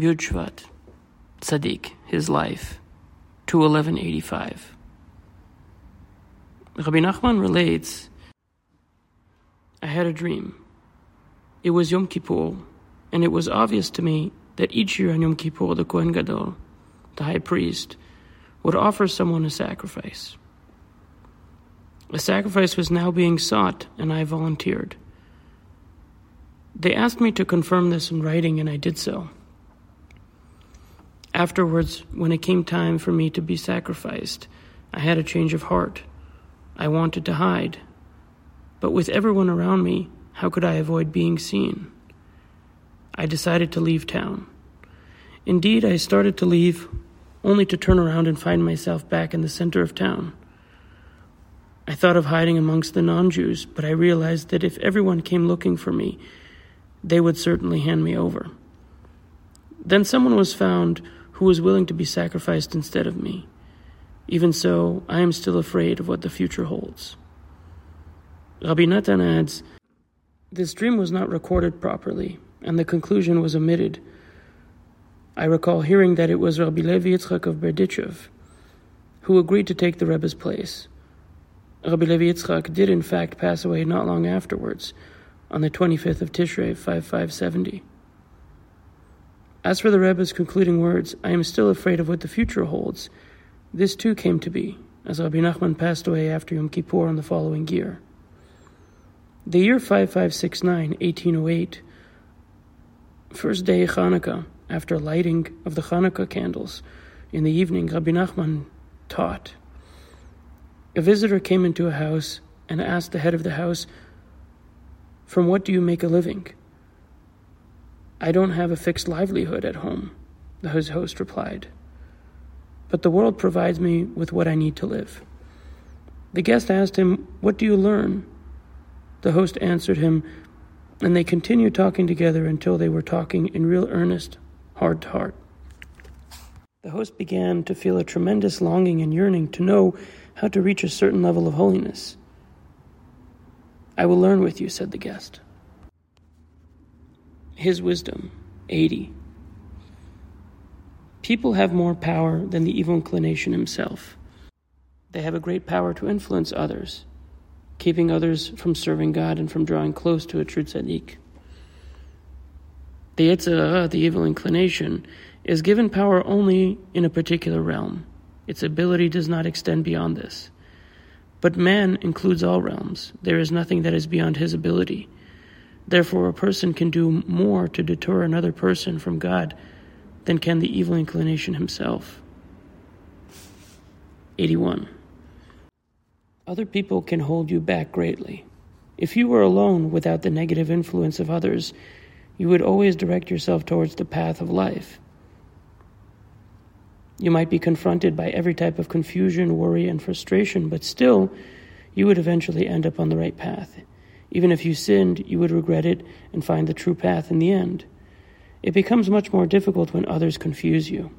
Shvat, Tzaddik, his life, 21185. Rabbi Nachman relates, I had a dream. It was Yom Kippur, and it was obvious to me that each year on Yom Kippur, the Kohen Gadol, the high priest, would offer someone a sacrifice. A sacrifice was now being sought, and I volunteered. They asked me to confirm this in writing, and I did so. Afterwards, when it came time for me to be sacrificed, I had a change of heart. I wanted to hide. But with everyone around me, how could I avoid being seen? I decided to leave town. Indeed, I started to leave only to turn around and find myself back in the center of town. I thought of hiding amongst the non Jews, but I realized that if everyone came looking for me, they would certainly hand me over. Then someone was found who was willing to be sacrificed instead of me. Even so, I am still afraid of what the future holds. Rabbi Natan adds, This dream was not recorded properly, and the conclusion was omitted. I recall hearing that it was Rabbi Levi Yitzchak of Berdichev who agreed to take the Rebbe's place. Rabbi Levi Yitzchak did in fact pass away not long afterwards, on the 25th of Tishrei 5570. As for the Rebbe's concluding words, I am still afraid of what the future holds. This too came to be, as Rabbi Nachman passed away after Yom Kippur on the following year. The year 5569, 1808, first day of Hanukkah, after lighting of the Hanukkah candles, in the evening, Rabbi Nachman taught. A visitor came into a house and asked the head of the house, From what do you make a living? I don't have a fixed livelihood at home, the host replied. But the world provides me with what I need to live. The guest asked him, What do you learn? The host answered him, and they continued talking together until they were talking in real earnest, heart to heart. The host began to feel a tremendous longing and yearning to know how to reach a certain level of holiness. I will learn with you, said the guest. His wisdom, 80. People have more power than the evil inclination himself. They have a great power to influence others, keeping others from serving God and from drawing close to a true tzaddik. The Yetzer the evil inclination, is given power only in a particular realm. Its ability does not extend beyond this. But man includes all realms. There is nothing that is beyond his ability. Therefore, a person can do more to deter another person from God than can the evil inclination himself. 81. Other people can hold you back greatly. If you were alone without the negative influence of others, you would always direct yourself towards the path of life. You might be confronted by every type of confusion, worry, and frustration, but still, you would eventually end up on the right path. Even if you sinned, you would regret it and find the true path in the end. It becomes much more difficult when others confuse you.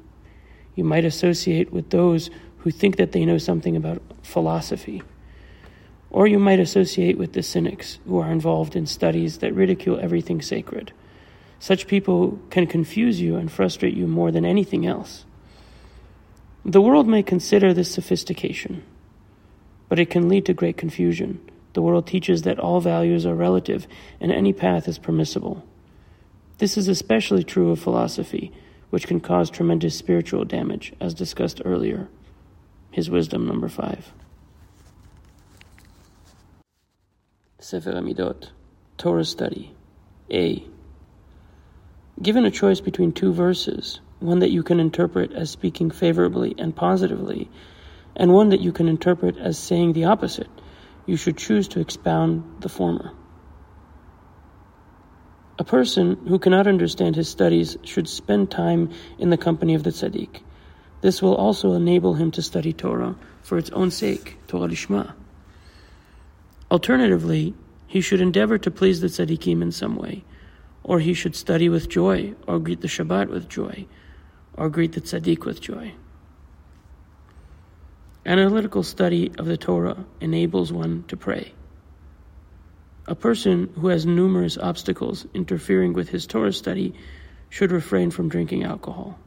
You might associate with those who think that they know something about philosophy. Or you might associate with the cynics who are involved in studies that ridicule everything sacred. Such people can confuse you and frustrate you more than anything else. The world may consider this sophistication, but it can lead to great confusion. The world teaches that all values are relative and any path is permissible. This is especially true of philosophy, which can cause tremendous spiritual damage, as discussed earlier. His wisdom number five. Sefer HaMiddot, Torah study. A. Given a choice between two verses, one that you can interpret as speaking favorably and positively, and one that you can interpret as saying the opposite, you should choose to expound the former. A person who cannot understand his studies should spend time in the company of the tzaddik. This will also enable him to study Torah for its own sake, Torah Lishma. Alternatively, he should endeavor to please the tzaddikim in some way, or he should study with joy, or greet the Shabbat with joy, or greet the tzaddik with joy. Analytical study of the Torah enables one to pray. A person who has numerous obstacles interfering with his Torah study should refrain from drinking alcohol.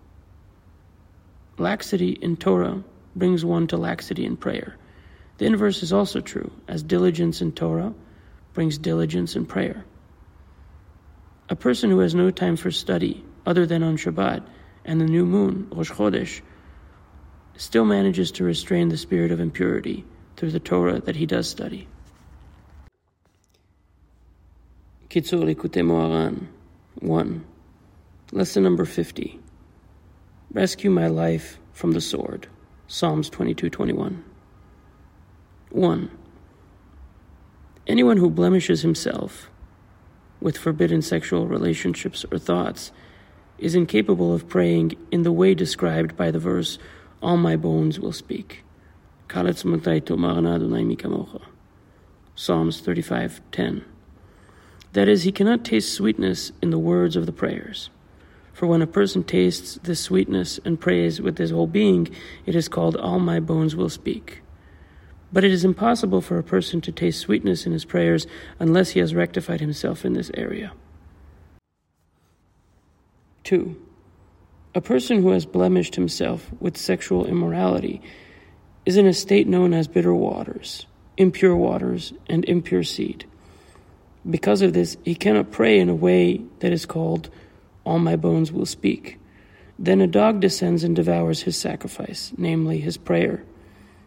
Laxity in Torah brings one to laxity in prayer. The inverse is also true, as diligence in Torah brings diligence in prayer. A person who has no time for study other than on Shabbat and the new moon, Rosh Chodesh, still manages to restrain the spirit of impurity through the Torah that he does study. Kitzur Likutei Moharan 1. Lesson number 50. Rescue my life from the sword. Psalms 22:21. 1. Anyone who blemishes himself with forbidden sexual relationships or thoughts is incapable of praying in the way described by the verse, All my bones will speak. Psalms 35:10. That is, he cannot taste sweetness in the words of the prayers. For when a person tastes this sweetness and prays with his whole being, it is called All my bones will speak. But it is impossible for a person to taste sweetness in his prayers unless he has rectified himself in this area. 2. A person who has blemished himself with sexual immorality is in a state known as bitter waters, impure waters, and impure seed. Because of this, he cannot pray in a way that is called, All my bones will speak. Then a dog descends and devours his sacrifice, namely his prayer,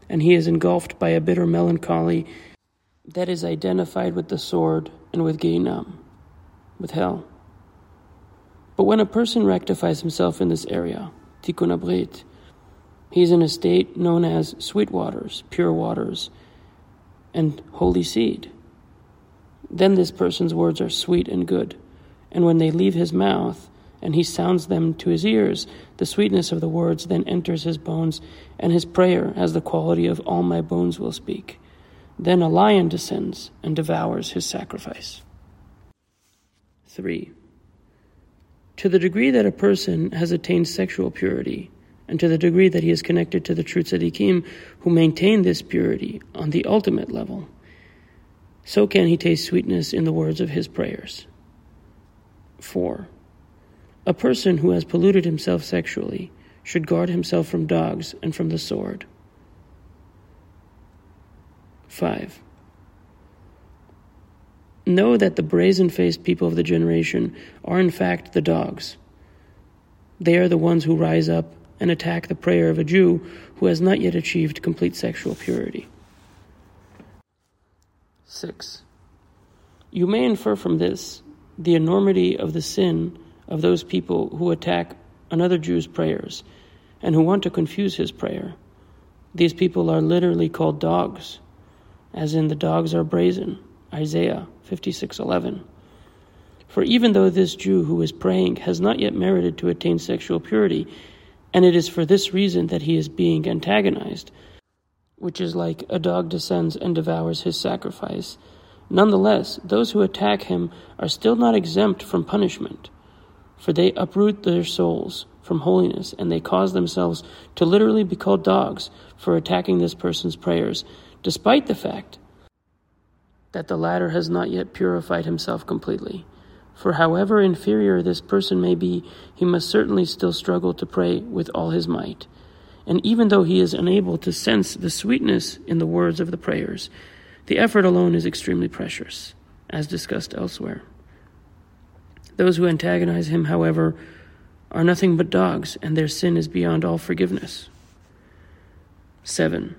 and he is engulfed by a bitter melancholy that is identified with the sword and with Gehinnom, with hell. But when a person rectifies himself in this area, tikkun habrit, he is in a state known as sweet waters, pure waters, and holy seed. Then this person's words are sweet and good, and when they leave his mouth, and he sounds them to his ears, the sweetness of the words then enters his bones, and his prayer has the quality of all my bones will speak. Then a lion descends and devours his sacrifice. 3. To the degree that a person has attained sexual purity, and to the degree that he is connected to the true tzaddikim who maintain this purity on the ultimate level, so can he taste sweetness in the words of his prayers. 4. A person who has polluted himself sexually should guard himself from dogs and from the sword. 5. Know that the brazen faced people of the generation are in fact the dogs. They are the ones who rise up and attack the prayer of a Jew who has not yet achieved complete sexual purity. 6. You may infer from this the enormity of the sin of those people who attack another Jew's prayers and who want to confuse his prayer. These people are literally called dogs, as in the dogs are brazen. Isaiah 56:11. For even though this Jew who is praying has not yet merited to attain sexual purity, and it is for this reason that he is being antagonized, which is like a dog descends and devours his sacrifice, nonetheless, those who attack him are still not exempt from punishment, for they uproot their souls from holiness and they cause themselves to literally be called dogs for attacking this person's prayers, despite the fact that the latter has not yet purified himself completely. For however inferior this person may be, he must certainly still struggle to pray with all his might. And even though he is unable to sense the sweetness in the words of the prayers, the effort alone is extremely precious, as discussed elsewhere. Those who antagonize him, however, are nothing but dogs, and their sin is beyond all forgiveness. 7.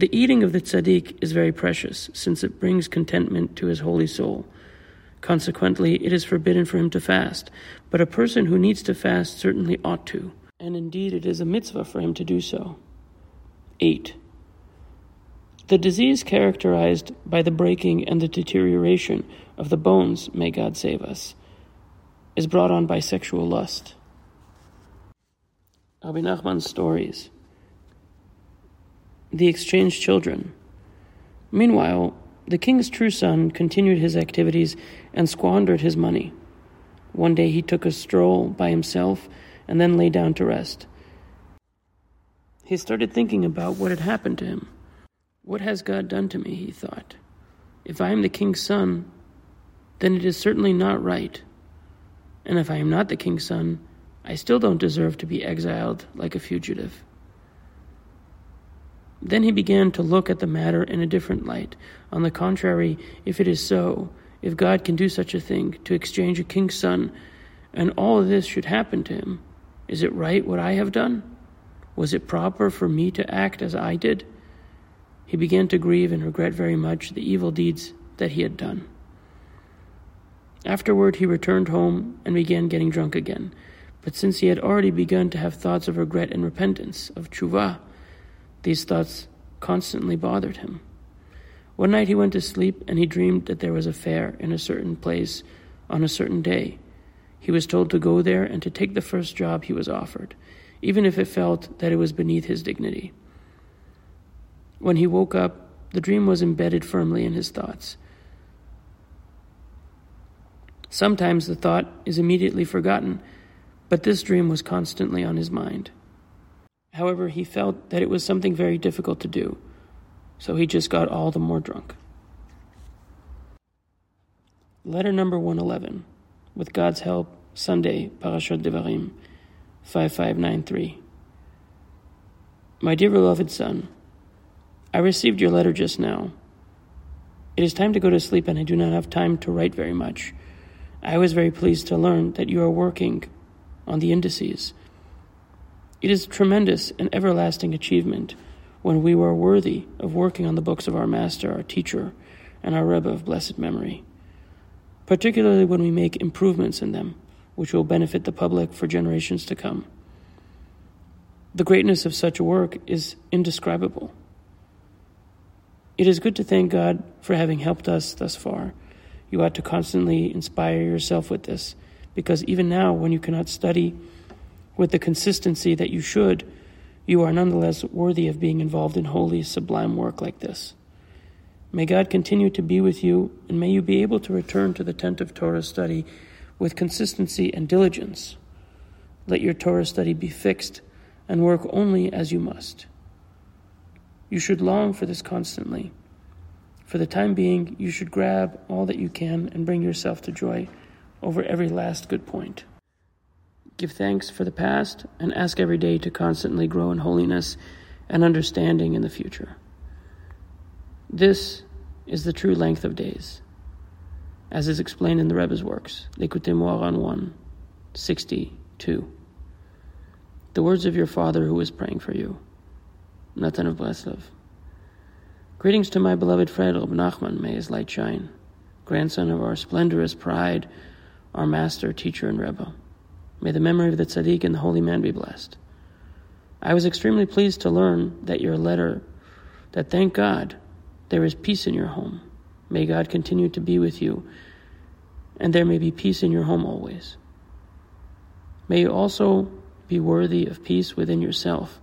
The eating of the tzaddik is very precious, since it brings contentment to his holy soul. Consequently, it is forbidden for him to fast, but a person who needs to fast certainly ought to, and indeed it is a mitzvah for him to do so. 8. The disease characterized by the breaking and the deterioration of the bones, may God save us, is brought on by sexual lust. Rabbi Nachman's stories the exchanged children. Meanwhile, the king's true son continued his activities and squandered his money. One day he took a stroll by himself and then lay down to rest. He started thinking about what had happened to him. What has God done to me? he thought. If I am the king's son, then it is certainly not right. And if I am not the king's son, I still don't deserve to be exiled like a fugitive. Then he began to look at the matter in a different light. On the contrary, if it is so, if God can do such a thing, to exchange a king's son, and all this should happen to him, is it right what I have done? Was it proper for me to act as I did? He began to grieve and regret very much the evil deeds that he had done. Afterward, he returned home and began getting drunk again. But since he had already begun to have thoughts of regret and repentance, of tshuva, these thoughts constantly bothered him. One night he went to sleep and he dreamed that there was a fair in a certain place on a certain day. He was told to go there and to take the first job he was offered, even if it felt that it was beneath his dignity. When he woke up, the dream was embedded firmly in his thoughts. Sometimes the thought is immediately forgotten, but this dream was constantly on his mind. However, he felt that it was something very difficult to do, so he just got all the more drunk. Letter number 111. With God's help, Sunday, Parashat Devarim, 5593. My dear beloved son, I received your letter just now. It is time to go to sleep, and I do not have time to write very much. I was very pleased to learn that you are working on the indices. It is a tremendous and everlasting achievement when we were worthy of working on the books of our Master, our teacher, and our Rebbe of blessed memory, particularly when we make improvements in them, which will benefit the public for generations to come. The greatness of such work is indescribable. It is good to thank God for having helped us thus far. You ought to constantly inspire yourself with this, because even now, when you cannot study with the consistency that you should, you are nonetheless worthy of being involved in holy, sublime work like this. May God continue to be with you, and may you be able to return to the tent of Torah study with consistency and diligence. Let your Torah study be fixed and work only as you must. You should long for this constantly. For the time being, you should grab all that you can and bring yourself to joy over every last good point. Give thanks for the past and ask every day to constantly grow in holiness and understanding in the future. This is the true length of days, as is explained in the Rebbe's works, Likutei Moharan 1, 62. The words of your father who is praying for you. Natan of Breslov. Greetings to my beloved friend Reb Nachman, may his light shine, grandson of our splendorous pride, our master, teacher, and Rebbe. May the memory of the tzaddik and the holy man be blessed. I was extremely pleased to learn that your letter, that thank God there is peace in your home. May God continue to be with you, and there may be peace in your home always. May you also be worthy of peace within yourself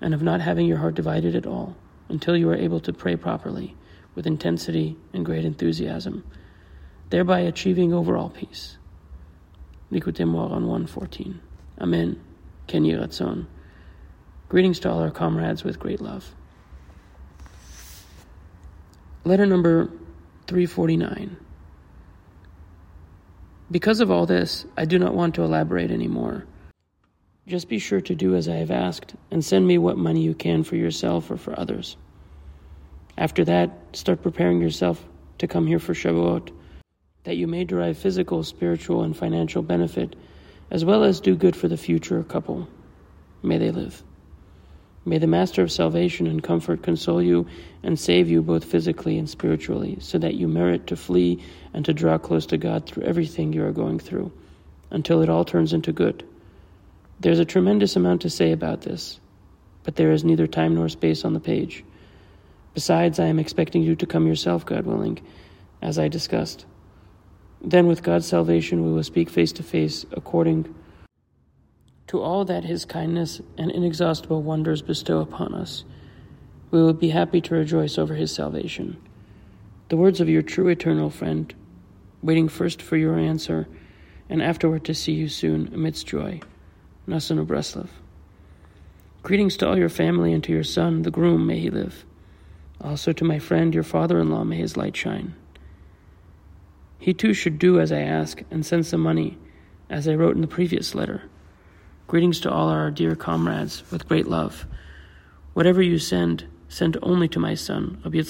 and of not having your heart divided at all until you are able to pray properly with intensity and great enthusiasm, thereby achieving overall peace. Likutei Moharan 114. Amen. Ken Ratzon. Greetings to all our comrades with great love. Letter number 349. Because of all this, I do not want to elaborate any more. Just be sure to do as I have asked, and send me what money you can for yourself or for others. After that, start preparing yourself to come here for Shavuot, that you may derive physical, spiritual, and financial benefit, as well as do good for the future couple. May they live. May the Master of salvation and comfort console you and save you both physically and spiritually, so that you merit to flee and to draw close to God through everything you are going through, until it all turns into good. There's a tremendous amount to say about this, but there is neither time nor space on the page. Besides, I am expecting you to come yourself, God willing, as I discussed. Then, with God's salvation, we will speak face to face according to all that His kindness and inexhaustible wonders bestow upon us. We will be happy to rejoice over His salvation. The words of your true eternal friend, waiting first for your answer, and afterward to see you soon amidst joy. Nasan Breslov. Greetings to all your family and to your son, the groom, may he live. Also to my friend, your father in law, may his light shine. He too should do as I ask and send some money, as I wrote in the previous letter. Greetings to all our dear comrades with great love. Whatever you send, send only to my son, Rabbi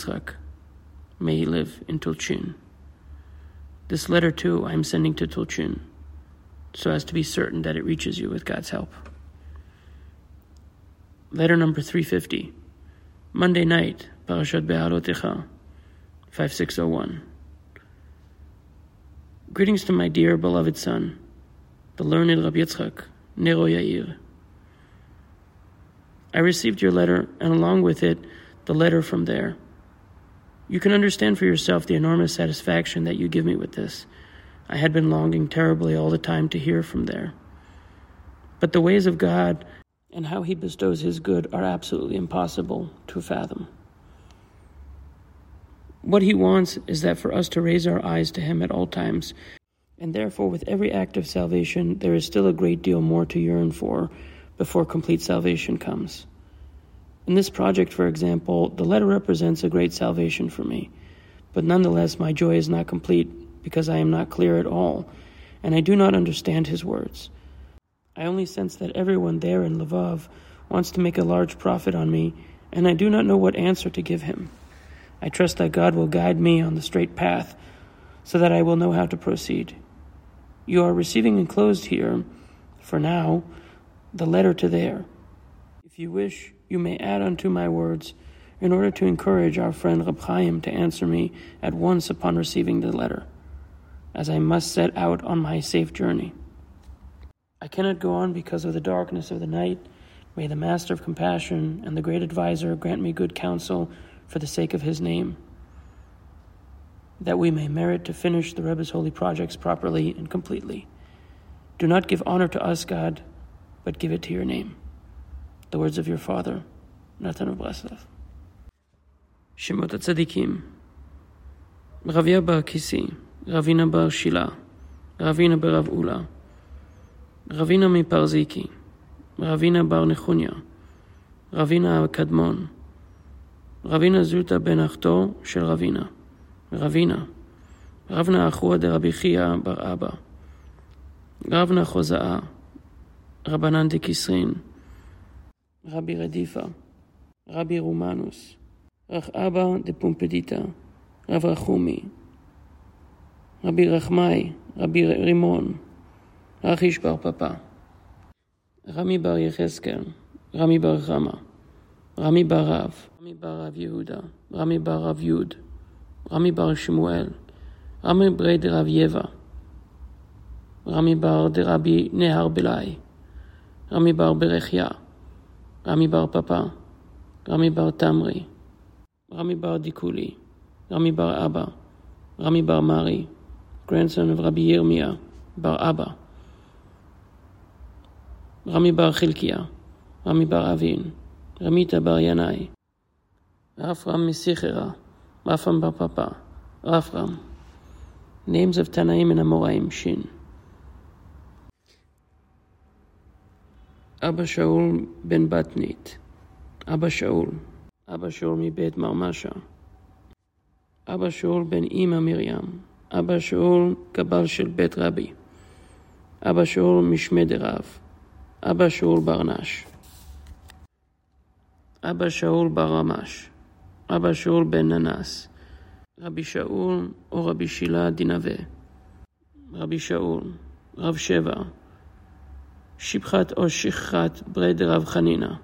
May he live in Tulchin. This letter, too, I am sending to Tulchin, so as to be certain that it reaches you with God's help. Letter number 350. Monday night, Parashat Beha'alotecha, 5601. Greetings to my dear beloved son, the learned Rabbi Yitzchak, Nero Yair. I received your letter, and along with it, the letter from there. You can understand for yourself the enormous satisfaction that you give me with this. I had been longing terribly all the time to hear from there. But the ways of God and how He bestows His good are absolutely impossible to fathom. What He wants is that for us to raise our eyes to Him at all times, and therefore, with every act of salvation, there is still a great deal more to yearn for before complete salvation comes. In this project, for example, the letter represents a great salvation for me, but nonetheless, my joy is not complete because I am not clear at all, and I do not understand his words. I only sense that everyone there in Lvov wants to make a large profit on me, and I do not know what answer to give him. I trust that God will guide me on the straight path so that I will know how to proceed. You are receiving enclosed here, for now, the letter to there. If you wish, you may add unto my words in order to encourage our friend Reb Chaim to answer me at once upon receiving the letter, as I must set out on my safe journey. I cannot go on because of the darkness of the night. May the Master of Compassion and the Great Adviser grant me good counsel for the sake of his name, that we may merit to finish the Rebbe's holy projects properly and completely. Do not give honor to us, God, but give it to your name the words of your father, Natan of Breslov. Shemot HaTzadikim Ravia bar Kisi, Ravina bar Shila, Ravina bar Ula, Ravina מפרזיקי, Ravina bar נחוניה, Ravina הקדמון, רבינה זוטה בן אחתו של רבינה, רבינה, רבנה אחוה דרבי חייא בר אבא, רבנה חוזאה, רבנן דקיסרין, רבי רדיפה, רבי רומנוס, רח אבא דפומפדיטה, רב רחומי, רבי רחמאי, רבי רימון, רחיש בר פפא, רמי בר יחזקאל, רמי בר חמא, רמי בר רב, רמי בר רב יהודה, רמי בר רב יוד, רמי בר שמואל, רמי ברי דרב יבע, רמי בר דרבי נהר בלעי, רמי בר ברכיה, רמי בר פפא, רמי בר תמרי, רמי בר דיקולי, רמי בר אבא, רמי בר מרי, grandson of רבי ירמיה, בר אבא, רמי בר חלקיה, רמי בר אבין, רמיתה בר ינאי, Misichera, Rafram Bar Papa, Rafram. Names of Tanaim and Amoraim, Shin. אבא שאול בן בתנית, אבא שאול, אבא שאול מבית מרמשה, אבא שאול בן אמא מרים, אבא שאול קבל של בית רבי, אבא שאול משמי דרב, אבא שאול ברנש, אבא שאול בר רמש, אבא שאול בן ננס, רבי שאול או רבי שילה דנווה, רבי שאול, רב שבע, שפחת או שכחת ברי דרב חנינא,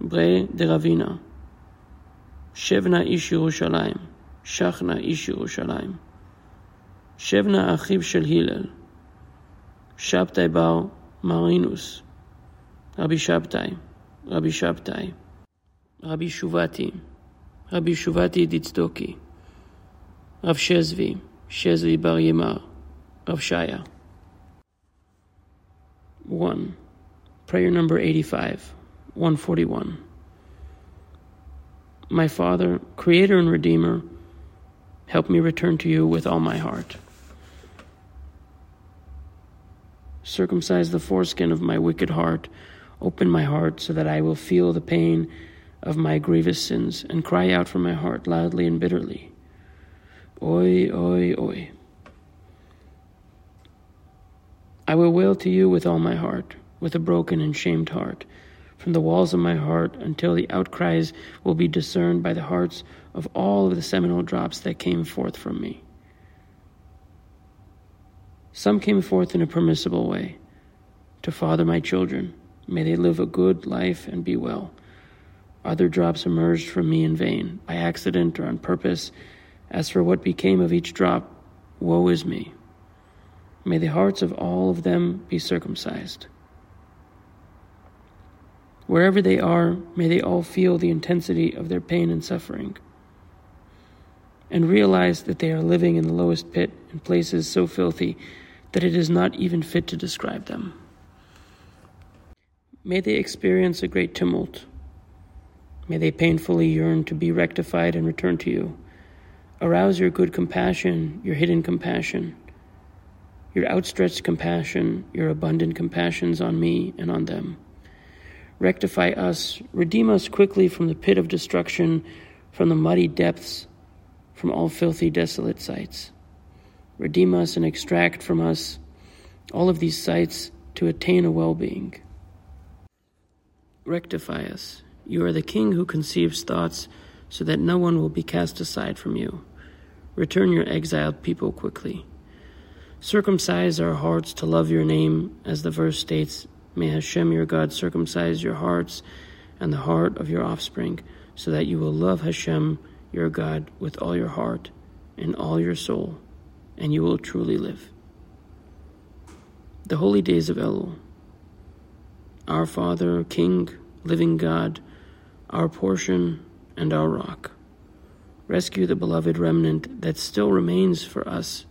ברי דרבינה, שבנה איש ירושלים, שכנה איש ירושלים, שבנה אחיו של הלל, שבתאי בר מרינוס, רבי שבתאי, רבי שבתאי, רבי שובתי, Rabbi Shuvati Ditzdoki, Rav Shezvi, Shezvi Bar Yemar, Rav Shaya. 1. Prayer number 85, 141. My Father, Creator and Redeemer, help me return to you with all my heart. Circumcise the foreskin of my wicked heart, open my heart so that I will feel the pain of my grievous sins and cry out from my heart loudly and bitterly. Oi, oi, oi. I will wail to you with all my heart, with a broken and shamed heart, from the walls of my heart until the outcries will be discerned by the hearts of all of the seminal drops that came forth from me. Some came forth in a permissible way to father my children. May they live a good life and be well. Other drops emerged from me in vain, by accident or on purpose. As for what became of each drop, woe is me. May the hearts of all of them be circumcised. Wherever they are, may they all feel the intensity of their pain and suffering, and realize that they are living in the lowest pit in places so filthy that it is not even fit to describe them. May they experience a great tumult. May they painfully yearn to be rectified and return to you. Arouse your good compassion, your hidden compassion your outstretched compassion, your abundant compassions on me and on them. Rectify us, redeem us quickly from the pit of destruction, from the muddy depths, from all filthy, desolate sights. Redeem us and extract from us all of these sights to attain a well being. Rectify us. You are the King who conceives thoughts so that no one will be cast aside from you. Return your exiled people quickly. Circumcise our hearts to love your name, as the verse states, May Hashem your God circumcise your hearts and the heart of your offspring, so that you will love Hashem your God with all your heart and all your soul, and you will truly live. The holy days of Elul. Our Father, King, living God, our portion and our rock. Rescue the beloved remnant that still remains for us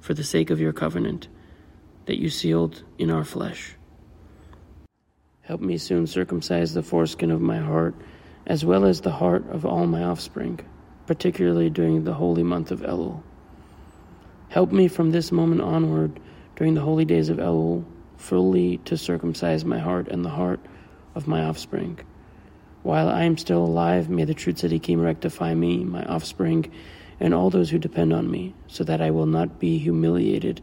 for the sake of your covenant that you sealed in our flesh. Help me soon circumcise the foreskin of my heart, as well as the heart of all my offspring, particularly during the holy month of Elul. Help me from this moment onward, during the holy days of Elul, fully to circumcise my heart and the heart of my offspring. While I am still alive, may the true tzaddikim rectify me, my offspring, and all those who depend on me, so that I will not be humiliated,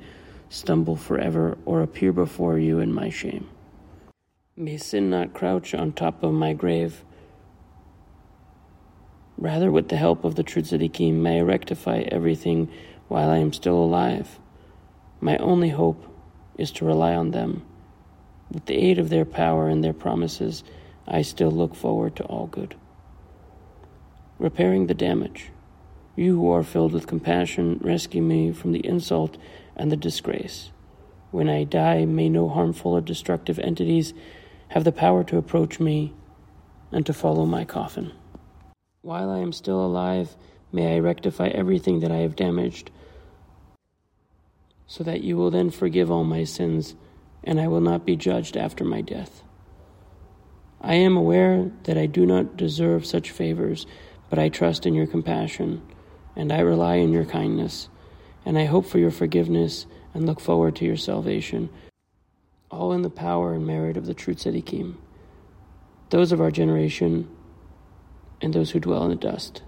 stumble forever, or appear before you in my shame. May sin not crouch on top of my grave. Rather, with the help of the true tzaddikim, may I rectify everything while I am still alive. My only hope is to rely on them. With the aid of their power and their promises, I still look forward to all good. Repairing the damage. You who are filled with compassion, rescue me from the insult and the disgrace. When I die, may no harmful or destructive entities have the power to approach me and to follow my coffin. While I am still alive, may I rectify everything that I have damaged, so that you will then forgive all my sins, and I will not be judged after my death. I am aware that I do not deserve such favors, but I trust in your compassion and I rely on your kindness, and I hope for your forgiveness and look forward to your salvation, all in the power and merit of the true tzaddikim, those of our generation and those who dwell in the dust.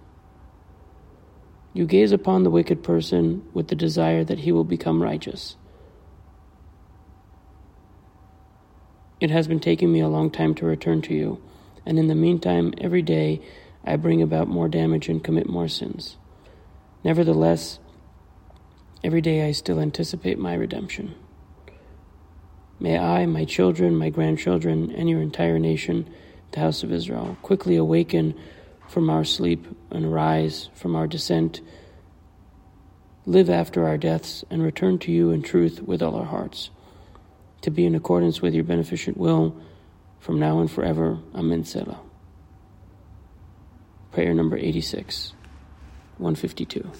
You gaze upon the wicked person with the desire that he will become righteous. It has been taking me a long time to return to you, and in the meantime, every day I bring about more damage and commit more sins. Nevertheless, every day I still anticipate my redemption. May I, my children, my grandchildren, and your entire nation, the house of Israel, quickly awaken from our sleep and rise from our descent, live after our deaths, and return to you in truth with all our hearts, to be in accordance with your beneficent will from now and forever. Amen. Selah. Prayer number 86. 152.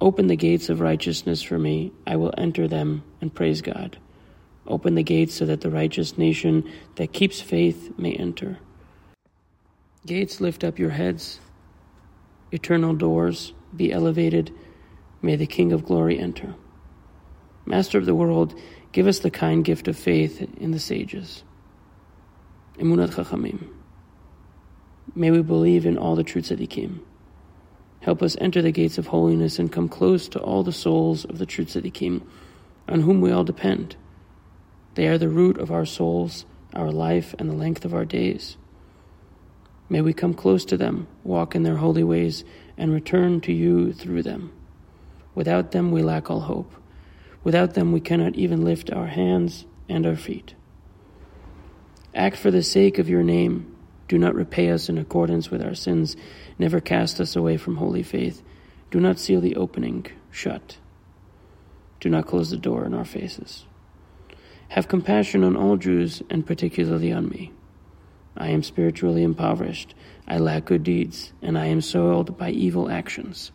Open the gates of righteousness for me, I will enter them and praise God. Open the gates so that the righteous nation that keeps faith may enter. Gates, lift up your heads. Eternal doors, be elevated. May the King of glory enter. Master of the world, give us the kind gift of faith in the sages. Emunat Chachamim. May we believe in all the Chachamim. Help us enter the gates of holiness and come close to all the souls of the Chachamim. on whom we all depend. They are the root of our souls, our life, and the length of our days. May we come close to them, walk in their holy ways, and return to you through them. Without them, we lack all hope. Without them, we cannot even lift our hands and our feet. Act for the sake of your name. Do not repay us in accordance with our sins. Never cast us away from holy faith. Do not seal the opening shut. Do not close the door in our faces. Have compassion on all Jews, and particularly on me. I am spiritually impoverished. I lack good deeds, and I am soiled by evil actions.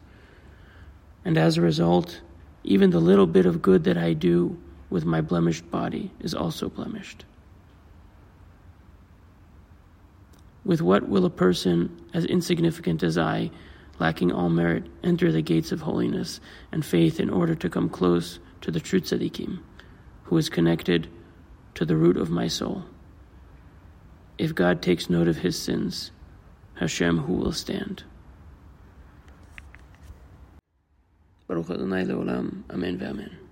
And as a result, even the little bit of good that I do with my blemished body is also blemished. With what will a person as insignificant as I, lacking all merit, enter the gates of holiness and faith in order to come close to the true tzaddikim, who is connected to the root of my soul? If God takes note of his sins, Hashem, who will stand? Baruch Adonai leolam, Amen ve'amen.